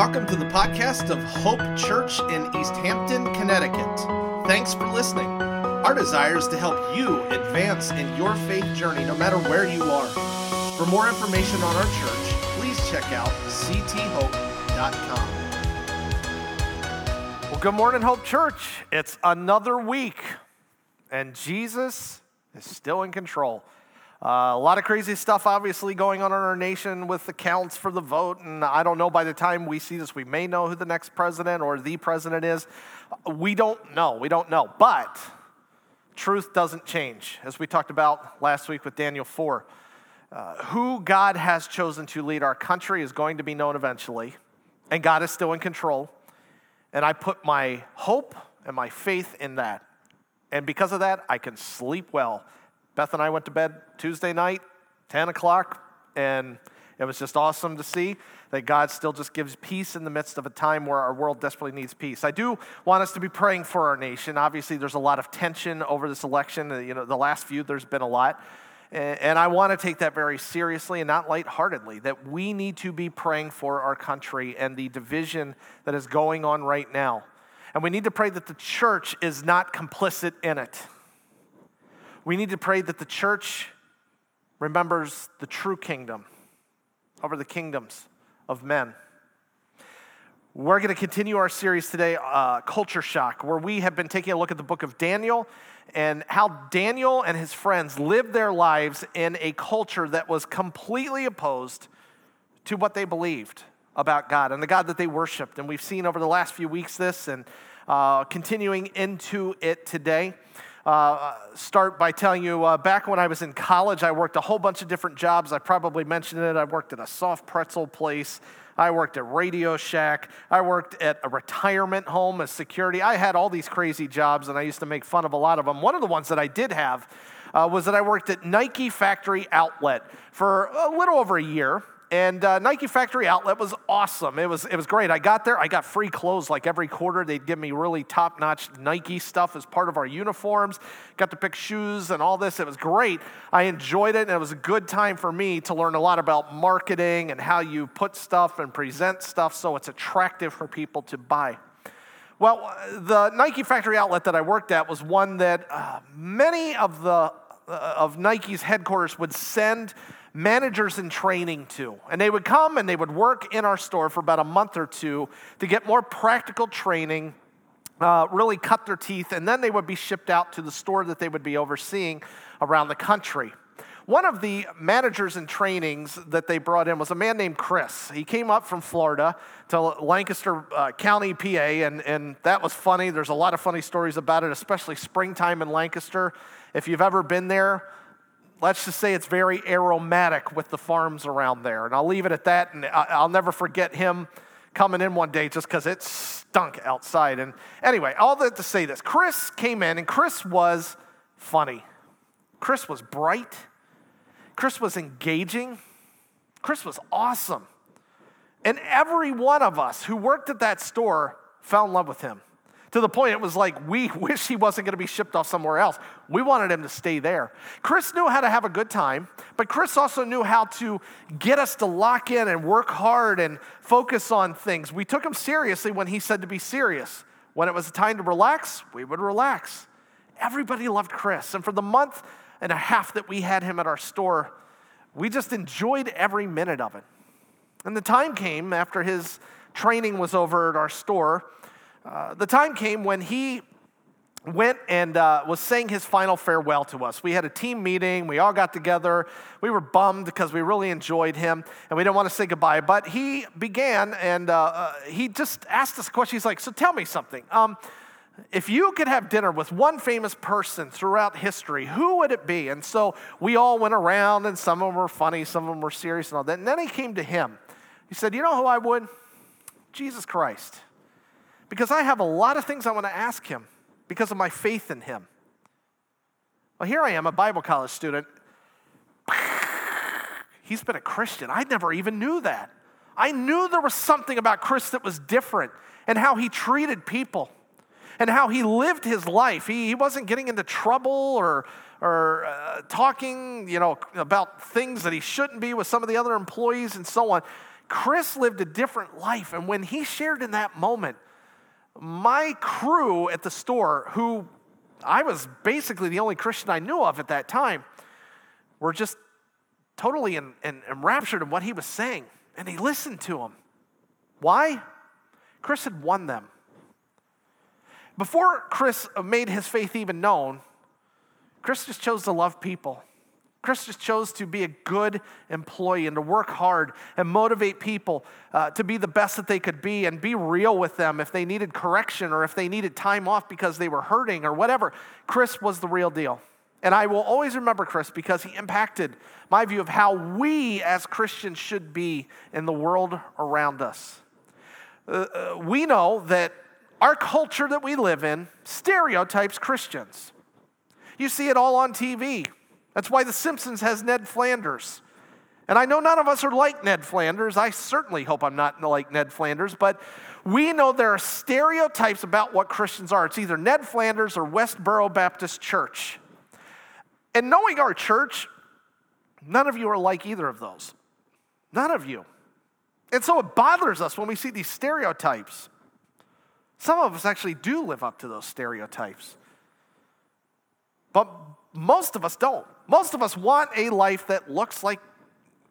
welcome to the podcast of Hope Church in East Hampton, Connecticut. Thanks for listening. Our desire is to help you advance in your faith journey no matter where you are. For more information on our church, please check out cthope.com. Well, good morning, Hope Church. It's another week, and Jesus is still in control. Uh, a lot of crazy stuff, obviously, going on in our nation with the counts for the vote. And I don't know, by the time we see this, we may know who the next president or the president is. We don't know. We don't know. But truth doesn't change, as we talked about last week with Daniel 4. Uh, who God has chosen to lead our country is going to be known eventually, and God is still in control. And I put my hope and my faith in that. And because of that, I can sleep well Beth and I went to bed Tuesday night, 10 o'clock, and it was just awesome to see that God still just gives peace in the midst of a time where our world desperately needs peace. I do want us to be praying for our nation. Obviously, there's a lot of tension over this election. Uh, you know, the last few, there's been a lot. And I want to take that very seriously and not lightheartedly, that we need to be praying for our country and the division that is going on right now. And we need to pray that the church is not complicit in it. We need to pray that the church remembers the true kingdom over the kingdoms of men. We're going to continue our series today, uh, Culture Shock, where we have been taking a look at the book of Daniel and how Daniel and his friends lived their lives in a culture that was completely opposed to what they believed about God and the God that they worshiped. And we've seen over the last few weeks this and uh, continuing into it today uh, start by telling you uh, back when I was in college, I worked a whole bunch of different jobs. I probably mentioned it. I worked at a soft pretzel place. I worked at Radio Shack. I worked at a retirement home as security. I had all these crazy jobs, and I used to make fun of a lot of them. One of the ones that I did have uh, was that I worked at Nike Factory Outlet for a little over a year. And uh, Nike Factory Outlet was awesome. It was, it was great. I got there, I got free clothes like every quarter. They'd give me really top notch Nike stuff as part of our uniforms. Got to pick shoes and all this. It was great. I enjoyed it, and it was a good time for me to learn a lot about marketing and how you put stuff and present stuff so it's attractive for people to buy. Well, the Nike Factory Outlet that I worked at was one that uh, many of the uh, of Nike's headquarters would send managers in training to. And they would come and they would work in our store for about a month or two to get more practical training, uh, really cut their teeth, and then they would be shipped out to the store that they would be overseeing around the country. One of the managers in trainings that they brought in was a man named Chris. He came up from Florida to Lancaster uh, County, PA, and, and that was funny. There's a lot of funny stories about it, especially springtime in Lancaster. If you've ever been there, let's just say it's very aromatic with the farms around there. And I'll leave it at that. And I'll never forget him coming in one day just because it stunk outside. And anyway, all that to say this Chris came in, and Chris was funny. Chris was bright. Chris was engaging. Chris was awesome. And every one of us who worked at that store fell in love with him to the point it was like we wish he wasn't going to be shipped off somewhere else. We wanted him to stay there. Chris knew how to have a good time, but Chris also knew how to get us to lock in and work hard and focus on things. We took him seriously when he said to be serious. When it was time to relax, we would relax. Everybody loved Chris. And for the month and a half that we had him at our store, we just enjoyed every minute of it. And the time came after his training was over at our store uh, the time came when he went and uh, was saying his final farewell to us. We had a team meeting. We all got together. We were bummed because we really enjoyed him and we didn't want to say goodbye. But he began and uh, uh, he just asked us a question. He's like, So tell me something. Um, if you could have dinner with one famous person throughout history, who would it be? And so we all went around, and some of them were funny, some of them were serious, and all that. And then he came to him. He said, You know who I would? Jesus Christ because I have a lot of things I want to ask him because of my faith in him. Well, here I am, a Bible college student. He's been a Christian. I never even knew that. I knew there was something about Chris that was different and how he treated people and how he lived his life. He, he wasn't getting into trouble or, or uh, talking, you know, about things that he shouldn't be with some of the other employees and so on. Chris lived a different life. And when he shared in that moment, my crew at the store, who I was basically the only Christian I knew of at that time, were just totally in, in, enraptured in what he was saying. And he listened to him. Why? Chris had won them. Before Chris made his faith even known, Chris just chose to love people. Chris just chose to be a good employee and to work hard and motivate people uh, to be the best that they could be and be real with them if they needed correction or if they needed time off because they were hurting or whatever. Chris was the real deal. And I will always remember Chris because he impacted my view of how we as Christians should be in the world around us. Uh, uh we know that our culture that we live in stereotypes Christians. You see it all on TV. That's why The Simpsons has Ned Flanders. And I know none of us are like Ned Flanders. I certainly hope I'm not like Ned Flanders, but we know there are stereotypes about what Christians are. It's either Ned Flanders or Westboro Baptist Church. And knowing our church, none of you are like either of those. None of you. And so it bothers us when we see these stereotypes. Some of us actually do live up to those stereotypes. But most of us don't. Most of us want a life that looks like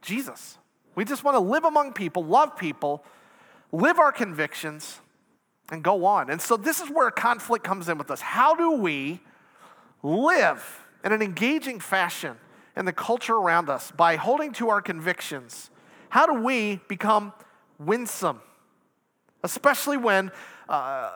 Jesus. We just want to live among people, love people, live our convictions, and go on. And so this is where conflict comes in with us. How do we live in an engaging fashion in the culture around us by holding to our convictions? How do we become winsome? Especially when uh,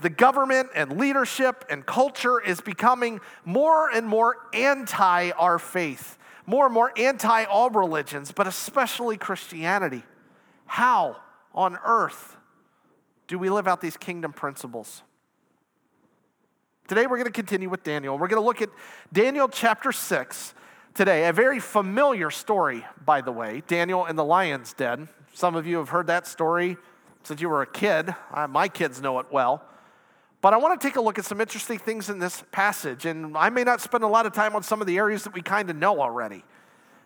the government and leadership and culture is becoming more and more anti our faith, more and more anti all religions, but especially Christianity. How on earth do we live out these kingdom principles? Today we're going to continue with Daniel. We're going to look at Daniel chapter 6 today. A very familiar story, by the way Daniel and the lion's den. Some of you have heard that story since you were a kid. My kids know it well. But I want to take a look at some interesting things in this passage. And I may not spend a lot of time on some of the areas that we kind of know already.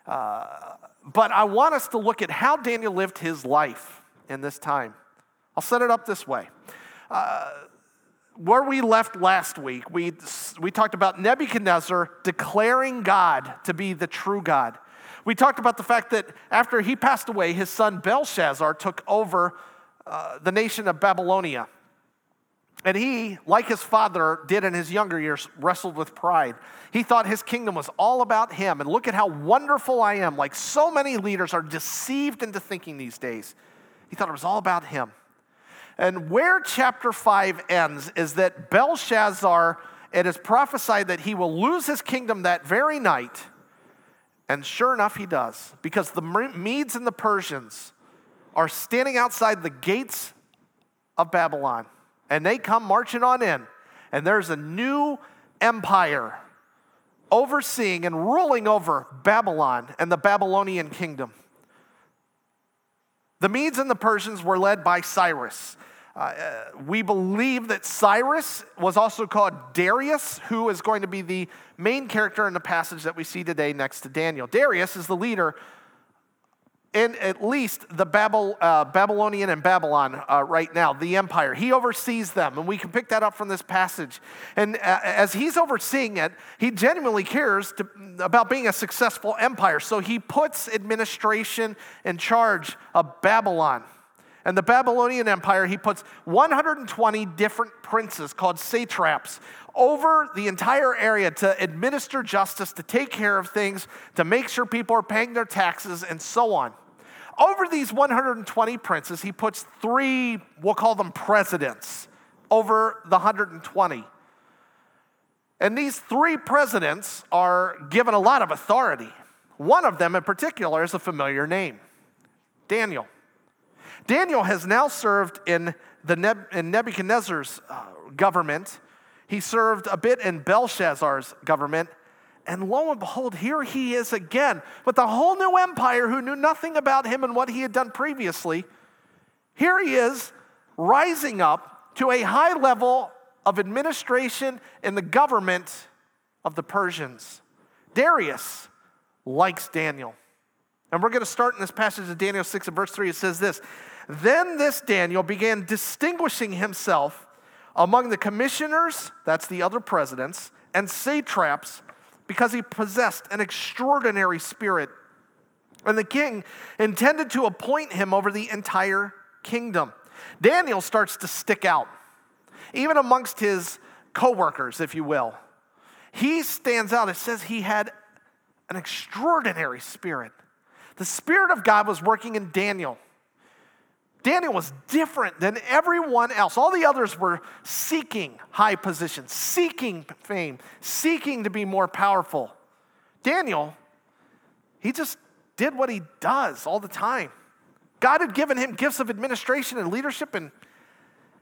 Uh, but I want us to look at how Daniel lived his life in this time. I'll set it up this way. Uh, where we left last week, we, we talked about Nebuchadnezzar declaring God to be the true God. We talked about the fact that after he passed away, his son Belshazzar took over uh, the nation of Babylonia. And he, like his father did in his younger years, wrestled with pride. He thought his kingdom was all about him. And look at how wonderful I am. Like so many leaders are deceived into thinking these days. He thought it was all about him. And where chapter 5 ends is that Belshazzar, it is prophesied that he will lose his kingdom that very night. And sure enough, he does. Because the Medes and the Persians are standing outside the gates of Babylon and they come marching on in, and there's a new empire overseeing and ruling over Babylon and the Babylonian kingdom. The Medes and the Persians were led by Cyrus. Uh, we believe that Cyrus was also called Darius, who is going to be the main character in the passage that we see today next to Daniel. Darius is the leader in at least the Babel, uh, Babylonian and Babylon uh, right now, the empire. He oversees them, and we can pick that up from this passage. And uh, as he's overseeing it, he genuinely cares to, about being a successful empire. So he puts administration in charge of Babylon. And the Babylonian Empire, he puts 120 different princes called satraps over the entire area to administer justice, to take care of things, to make sure people are paying their taxes, and so on. Over these 120 princes, he puts three, we'll call them presidents, over the 120. And these three presidents are given a lot of authority. One of them in particular is a familiar name Daniel. Daniel has now served in, the Neb- in Nebuchadnezzar's uh, government. He served a bit in Belshazzar's government, and lo and behold, here he is again with a whole new empire who knew nothing about him and what he had done previously. Here he is rising up to a high level of administration in the government of the Persians. Darius likes Daniel. And we're going to start in this passage of Daniel 6 and verse 3. It says this Then this Daniel began distinguishing himself among the commissioners, that's the other presidents, and satraps, because he possessed an extraordinary spirit. And the king intended to appoint him over the entire kingdom. Daniel starts to stick out, even amongst his co-workers, if you will. He stands out. It says he had an extraordinary spirit. The Spirit of God was working in Daniel. Daniel was different than everyone else. All the others were seeking high positions, seeking fame, seeking to be more powerful. Daniel, he just did what he does all the time. God had given him gifts of administration and leadership, and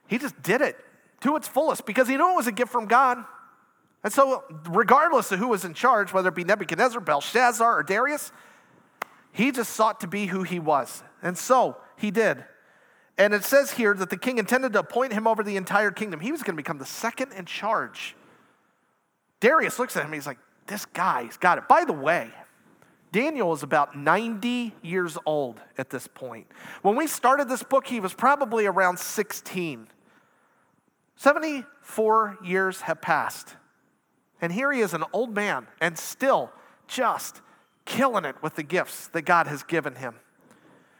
he just did it to its fullest because he knew it was a gift from God. And so, regardless of who was in charge, whether it be Nebuchadnezzar, Belshazzar, or Darius, he just sought to be who he was. And so he did. And it says here that the king intended to appoint him over the entire kingdom. He was going to become the second in charge. Darius looks at him, he's like, This guy's got it. By the way, Daniel is about 90 years old at this point. When we started this book, he was probably around 16. 74 years have passed. And here he is, an old man, and still just killing it with the gifts that God has given him.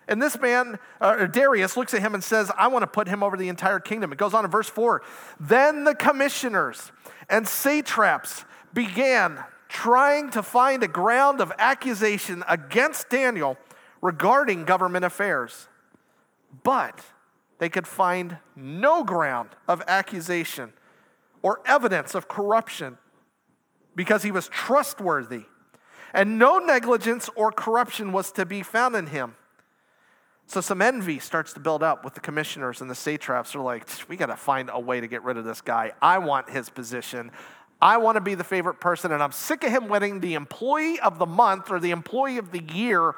And this man, uh, Darius, looks at him and says, I want to put him over the entire kingdom. It goes on in verse 4. Then the commissioners and satraps began trying to find a ground of accusation against Daniel regarding government affairs. But they could find no ground of accusation or evidence of corruption because he was trustworthy, and no negligence or corruption was to be found in him. So some envy starts to build up with the commissioners and the satraps. They're like, we got to find a way to get rid of this guy. I want his position. I want to be the favorite person, and I'm sick of him winning the employee of the month or the employee of the year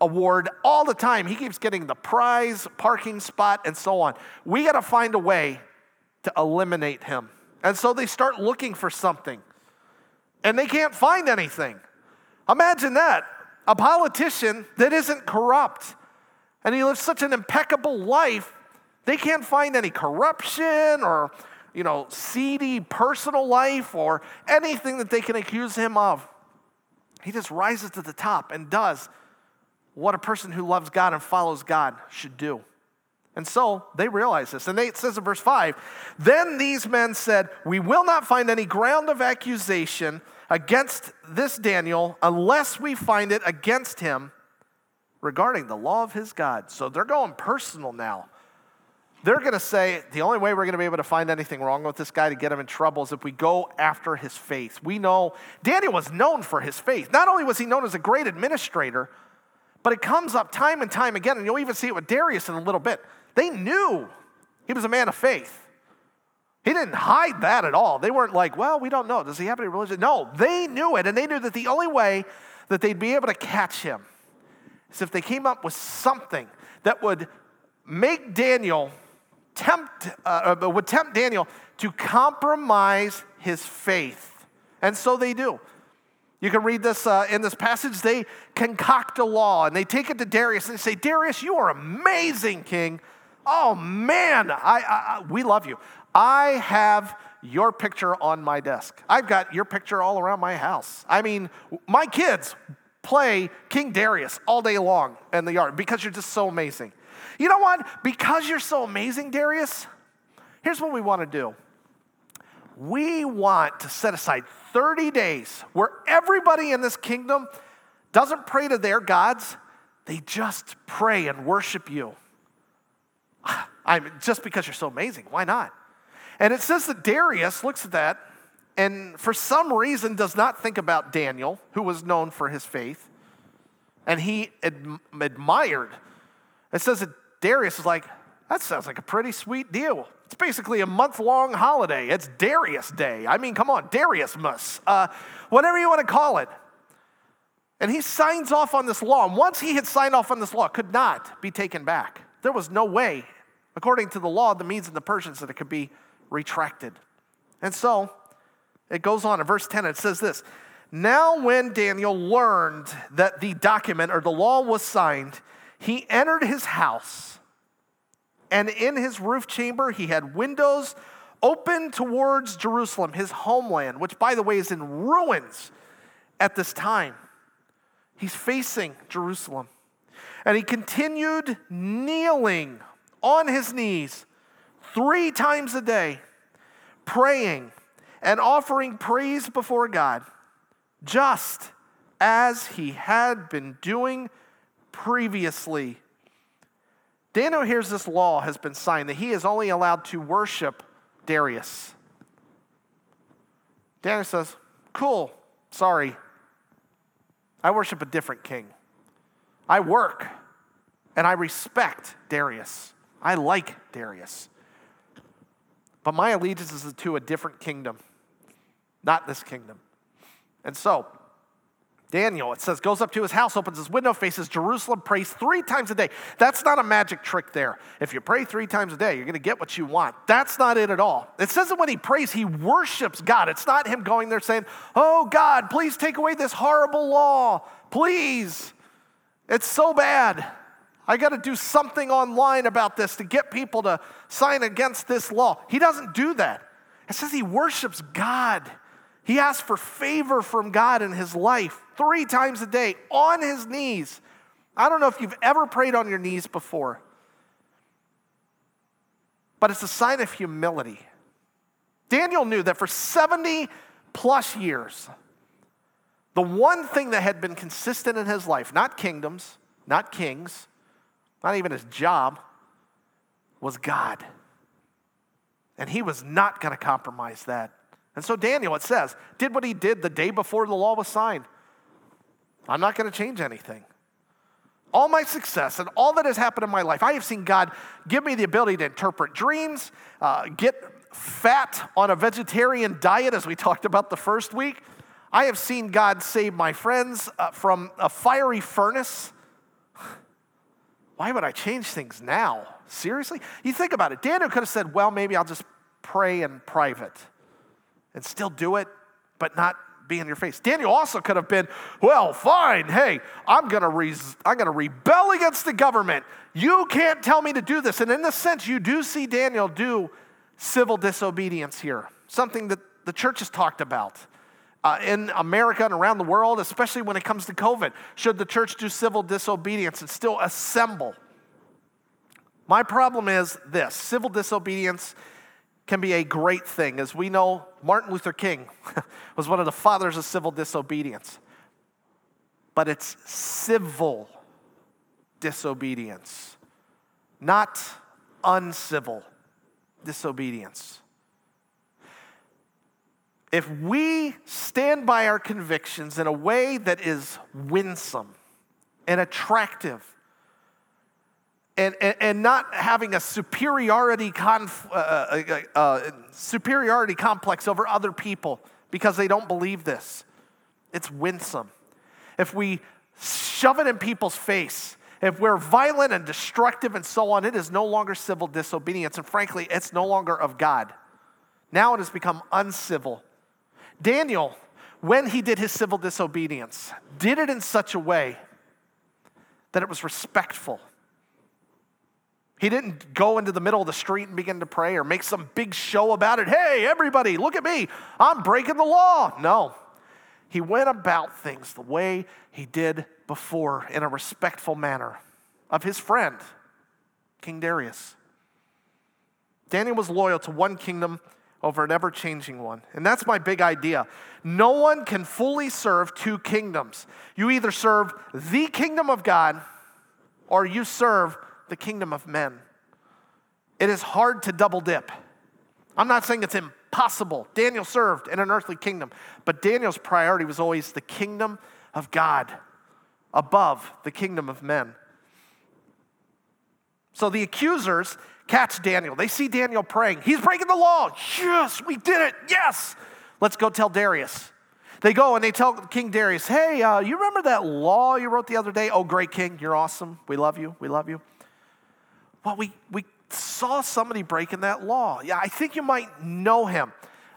award all the time. He keeps getting the prize, parking spot, and so on. We got to find a way to eliminate him. And so they start looking for something, and they can't find anything. Imagine that a politician that isn't corrupt and he lives such an impeccable life, they can't find any corruption or, you know, seedy personal life or anything that they can accuse him of. He just rises to the top and does what a person who loves God and follows God should do. And so they realize this. And it says in verse 5 Then these men said, We will not find any ground of accusation against this Daniel unless we find it against him regarding the law of his God. So they're going personal now. They're going to say the only way we're going to be able to find anything wrong with this guy to get him in trouble is if we go after his faith. We know Daniel was known for his faith. Not only was he known as a great administrator, but it comes up time and time again, and you'll even see it with Darius in a little bit. They knew he was a man of faith. He didn't hide that at all. They weren't like, well, we don't know. Does he have any religion? No, they knew it, and they knew that the only way that they'd be able to catch him is if they came up with something that would make Daniel tempt, uh, uh, would tempt Daniel to compromise his faith. And so they do. You can read this uh, in this passage. They concoct a law and they take it to Darius and they say, Darius, you are amazing, king. Oh man, I, I, we love you. I have your picture on my desk. I've got your picture all around my house. I mean, my kids play King Darius all day long in the yard because you're just so amazing. You know what? Because you're so amazing, Darius, here's what we want to do. We want to set aside 30 days where everybody in this kingdom doesn't pray to their gods, they just pray and worship you. I'm just because you're so amazing. Why not? And it says that Darius looks at that and for some reason does not think about Daniel, who was known for his faith, and he ad- admired. It says that Darius is like, that sounds like a pretty sweet deal. It's basically a month long holiday. It's Darius Day. I mean, come on, Darius must, uh, whatever you want to call it. And he signs off on this law. And once he had signed off on this law, could not be taken back. There was no way, according to the law, the Medes and the Persians, that it could be retracted. And so it goes on in verse 10, it says this Now, when Daniel learned that the document or the law was signed, he entered his house, and in his roof chamber, he had windows open towards Jerusalem, his homeland, which, by the way, is in ruins at this time. He's facing Jerusalem. And he continued kneeling on his knees three times a day, praying and offering praise before God just as he had been doing previously. Daniel hears this law has been signed that he is only allowed to worship Darius. Daniel says, Cool, sorry. I worship a different king. I work and I respect Darius. I like Darius. But my allegiance is to a different kingdom, not this kingdom. And so, Daniel, it says, goes up to his house, opens his window, faces Jerusalem, prays three times a day. That's not a magic trick there. If you pray three times a day, you're going to get what you want. That's not it at all. It says that when he prays, he worships God. It's not him going there saying, Oh, God, please take away this horrible law. Please. It's so bad. I got to do something online about this to get people to sign against this law. He doesn't do that. It says he worships God. He asked for favor from God in his life three times a day on his knees. I don't know if you've ever prayed on your knees before, but it's a sign of humility. Daniel knew that for 70 plus years, the one thing that had been consistent in his life, not kingdoms, not kings, not even his job, was God. And he was not going to compromise that. And so Daniel, it says, did what he did the day before the law was signed. I'm not going to change anything. All my success and all that has happened in my life, I have seen God give me the ability to interpret dreams, uh, get fat on a vegetarian diet, as we talked about the first week. I have seen God save my friends uh, from a fiery furnace. Why would I change things now? Seriously? You think about it. Daniel could have said, well, maybe I'll just pray in private and still do it, but not be in your face. Daniel also could have been, well, fine, hey, I'm gonna, re- I'm gonna rebel against the government. You can't tell me to do this. And in a sense, you do see Daniel do civil disobedience here, something that the church has talked about. Uh, in America and around the world, especially when it comes to COVID, should the church do civil disobedience and still assemble? My problem is this civil disobedience can be a great thing. As we know, Martin Luther King was one of the fathers of civil disobedience. But it's civil disobedience, not uncivil disobedience. If we stand by our convictions in a way that is winsome and attractive and, and, and not having a superiority, conf, uh, uh, uh, uh, superiority complex over other people because they don't believe this. It's winsome. If we shove it in people's face, if we're violent and destructive and so on, it is no longer civil disobedience. And frankly, it's no longer of God. Now it has become uncivil. Daniel, when he did his civil disobedience, did it in such a way that it was respectful he didn't go into the middle of the street and begin to pray or make some big show about it. Hey, everybody, look at me. I'm breaking the law. No. He went about things the way he did before in a respectful manner of his friend, King Darius. Daniel was loyal to one kingdom over an ever changing one. And that's my big idea. No one can fully serve two kingdoms. You either serve the kingdom of God or you serve the kingdom of men. It is hard to double dip. I'm not saying it's impossible. Daniel served in an earthly kingdom, but Daniel's priority was always the kingdom of God above the kingdom of men. So the accusers catch Daniel. They see Daniel praying. He's breaking the law. Yes, we did it. Yes. Let's go tell Darius. They go and they tell King Darius, hey, uh, you remember that law you wrote the other day? Oh, great king, you're awesome. We love you. We love you. Well, we, we saw somebody breaking that law. Yeah, I think you might know him.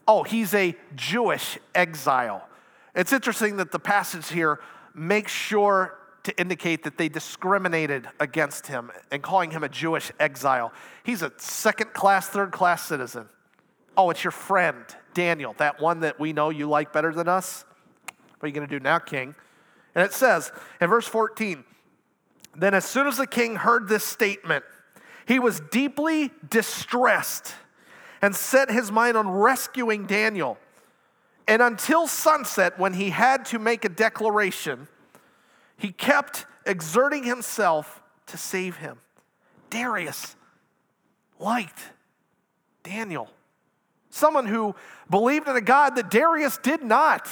Oh, he's a Jewish exile. It's interesting that the passage here makes sure to indicate that they discriminated against him and calling him a Jewish exile. He's a second class, third class citizen. Oh, it's your friend, Daniel, that one that we know you like better than us. What are you going to do now, king? And it says in verse 14, then as soon as the king heard this statement, he was deeply distressed and set his mind on rescuing Daniel. And until sunset, when he had to make a declaration, he kept exerting himself to save him. Darius liked Daniel, someone who believed in a God that Darius did not.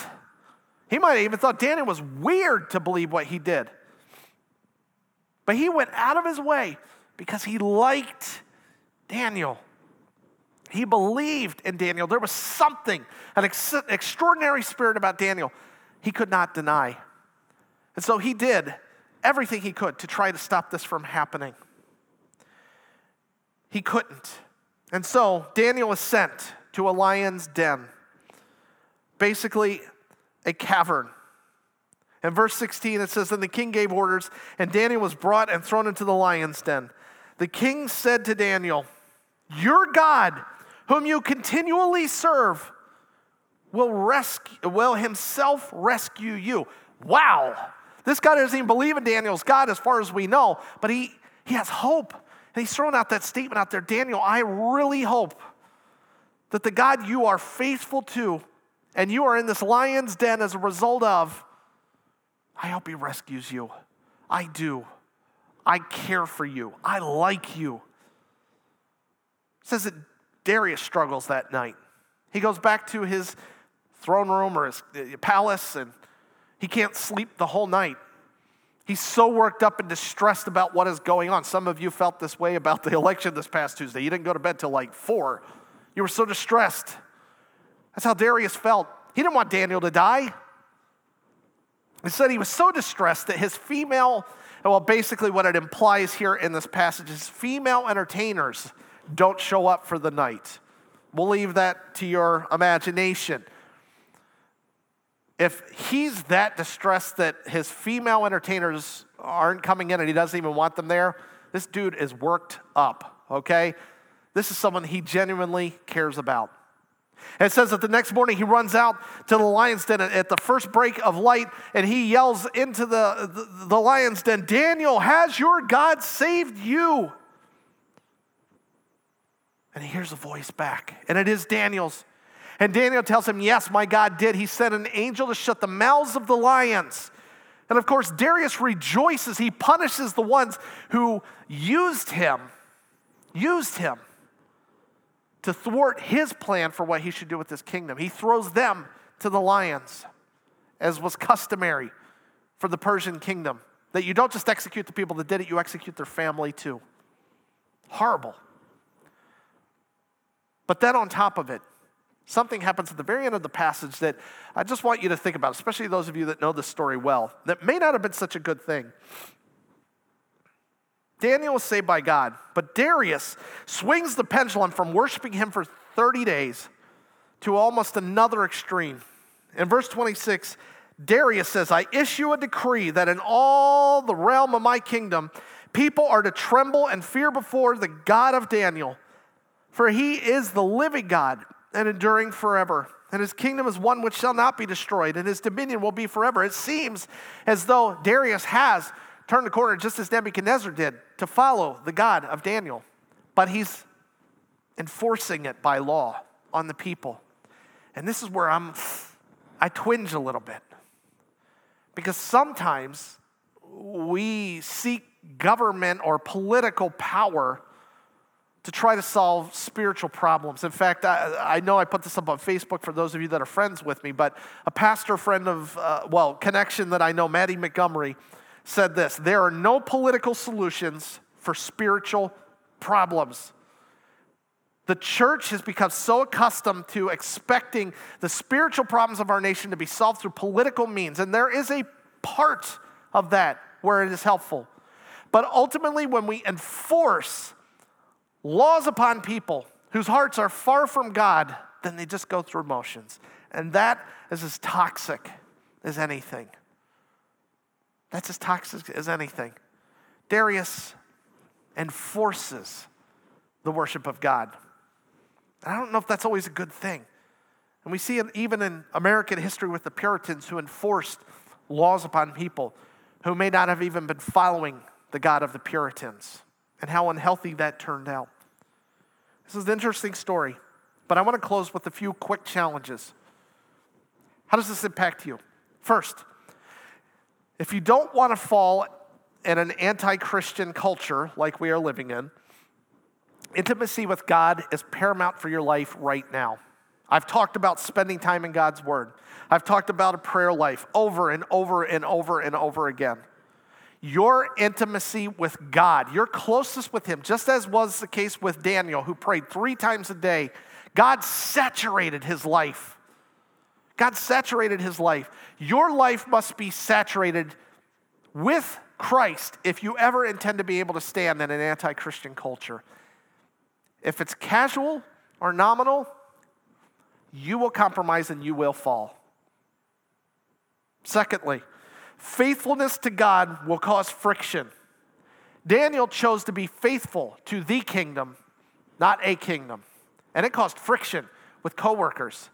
He might have even thought Daniel was weird to believe what he did. But he went out of his way because he liked Daniel. He believed in Daniel. There was something, an ex- extraordinary spirit about Daniel he could not deny. And so he did everything he could to try to stop this from happening. He couldn't. And so Daniel was sent to a lion's den, basically a cavern. In verse 16, it says, Then the king gave orders, and Daniel was brought and thrown into the lion's den. The king said to Daniel, Your God, whom you continually serve, will, rescue, will himself rescue you. Wow. This guy doesn't even believe in Daniel's God as far as we know, but he, he has hope. And he's throwing out that statement out there Daniel, I really hope that the God you are faithful to and you are in this lion's den as a result of, I hope he rescues you. I do. I care for you. I like you. It says that Darius struggles that night. He goes back to his throne room or his uh, palace and he can't sleep the whole night. He's so worked up and distressed about what is going on. Some of you felt this way about the election this past Tuesday. You didn't go to bed till like four. You were so distressed. That's how Darius felt. He didn't want Daniel to die. He said he was so distressed that his female, well, basically what it implies here in this passage is female entertainers don't show up for the night. We'll leave that to your imagination if he's that distressed that his female entertainers aren't coming in and he doesn't even want them there, this dude is worked up, okay? This is someone he genuinely cares about. And it says that the next morning he runs out to the lion's den at the first break of light and he yells into the, the, the lion's den, Daniel, has your God saved you? And he hears a voice back, and it is Daniel's. And Daniel tells him, Yes, my God did. He sent an angel to shut the mouths of the lions. And of course, Darius rejoices. He punishes the ones who used him, used him to thwart his plan for what he should do with his kingdom. He throws them to the lions, as was customary for the Persian kingdom. That you don't just execute the people that did it, you execute their family too. Horrible. But then on top of it, Something happens at the very end of the passage that I just want you to think about, especially those of you that know the story well, that may not have been such a good thing. Daniel was saved by God, but Darius swings the pendulum from worshiping him for 30 days to almost another extreme. In verse 26, Darius says, I issue a decree that in all the realm of my kingdom, people are to tremble and fear before the God of Daniel, for he is the living God and enduring forever. And his kingdom is one which shall not be destroyed, and his dominion will be forever. It seems as though Darius has turned the corner just as Nebuchadnezzar did to follow the God of Daniel, but he's enforcing it by law on the people. And this is where I'm I twinge a little bit. Because sometimes we seek government or political power to try to solve spiritual problems. In fact, I, I, know I put this up on Facebook for those of you that are friends with me, but a pastor friend of, uh, well, connection that I know, Maddie Montgomery, said this There are no political solutions for spiritual problems. The church has become so accustomed to expecting the spiritual problems of our nation to be solved through political means, and there is a part of that where it is helpful. But ultimately, when we enforce laws upon people whose hearts are far from God, then they just go through motions. And that is as toxic as anything. That's as toxic as anything. Darius enforces the worship of God. I don't know if that's always a good thing. And we see it even in American history with the Puritans who enforced laws upon people who may not have even been following the God of the Puritans and how unhealthy that turned out. This is an interesting story, but I want to close with a few quick challenges. How does this impact you? First, if you don't want to fall in an anti Christian culture like we are living in, intimacy with God is paramount for your life right now. I've talked about spending time in God's Word. I've talked about a prayer life over and over and over and over again. Your intimacy with God, your closeness with Him, just as was the case with Daniel, who prayed three times a day, God saturated his life. God saturated his life. Your life must be saturated with Christ if you ever intend to be able to stand in an anti Christian culture. If it's casual or nominal, you will compromise and you will fall. Secondly, faithfulness to God will cause friction. Daniel chose to be faithful to the kingdom, not a kingdom. And it caused friction with coworkers.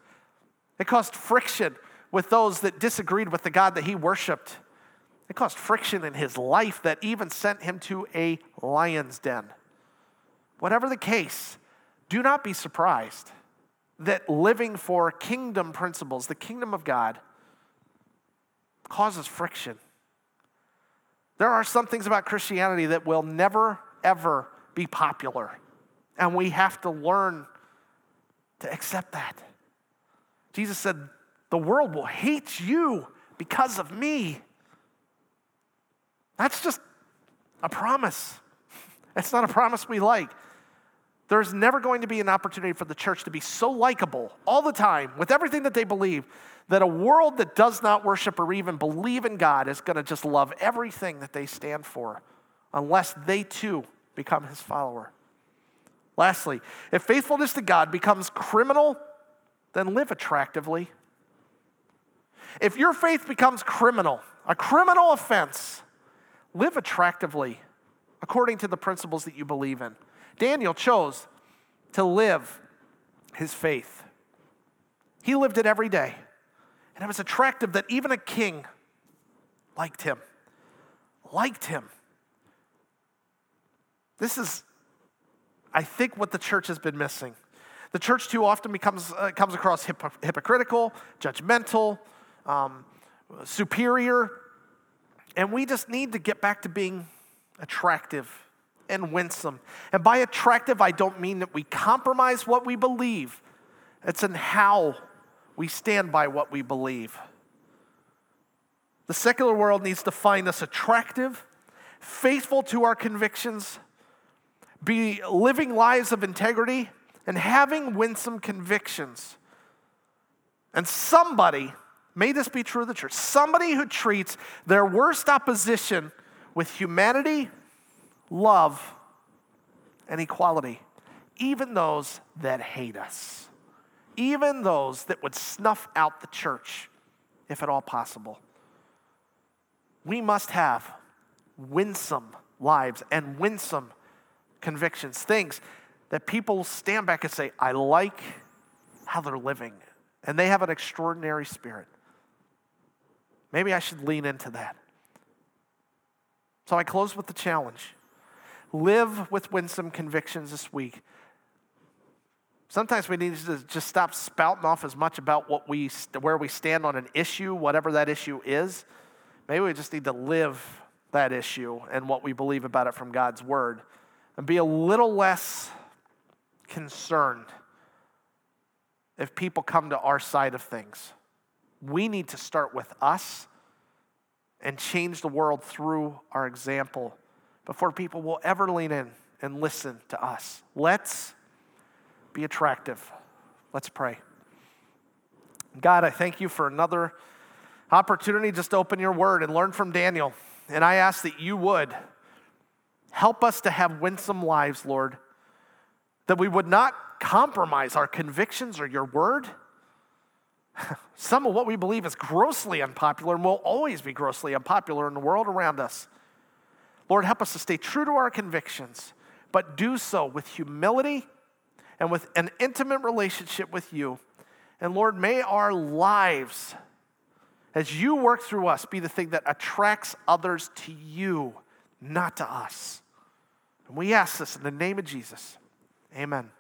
It caused friction with those that disagreed with the God that he worshiped. It caused friction in his life that even sent him to a lion's den. Whatever the case, do not be surprised that living for kingdom principles, the kingdom of God, causes friction. There are some things about Christianity that will never, ever be popular. And we have to learn to accept that. Jesus said, The world will hate you because of me. That's just a promise. It's not a promise we like. There's never going to be an opportunity for the church to be so likable all the time with everything that they believe that a world that does not worship or even believe in God is going to just love everything that they stand for unless they too become his follower. Lastly, if faithfulness to God becomes criminal, then live attractively. If your faith becomes criminal, a criminal offense, live attractively according to the principles that you believe in. Daniel chose to live his faith. He lived it every day. And it was attractive that even a king liked him. Liked him. This is I think what the church has been missing. The church too often becomes uh, comes across hip- hypocritical, judgmental, um, superior, and we just need to get back to being attractive and winsome. And by attractive, I don't mean that we compromise what we believe. It's in how we stand by what we believe. The secular world needs to find us attractive, faithful to our convictions, be living lives of integrity and having winsome convictions. And somebody, may this be true of the church, somebody who treats their worst opposition with humanity, love, and equality, even those that hate us, even those that would snuff out the church, if at all possible. We must have winsome lives and winsome convictions, things that people stand back and say, I like how they're living. And they have an extraordinary spirit. Maybe I should lean into that. So I close with the challenge live with winsome convictions this week. Sometimes we need to just stop spouting off as much about what we, where we stand on an issue, whatever that issue is. Maybe we just need to live that issue and what we believe about it from God's word and be a little less concerned if people come to our side of things. We need to start with us and change the world through our example before people will ever lean in and listen to us. Let's be attractive. Let's pray. God, I thank you for another opportunity just to open your word and learn from Daniel. And I ask that you would Help us to have winsome lives, Lord, that we would not compromise our convictions or your word, some of what we believe is grossly unpopular and will always be grossly unpopular in the world around us. Lord, help us to stay true to our convictions, but do so with humility and with an intimate relationship with you. And Lord, may our lives, as you work through us, be the thing that attracts others to you, not to us. And we ask this in the name of Jesus. Amen.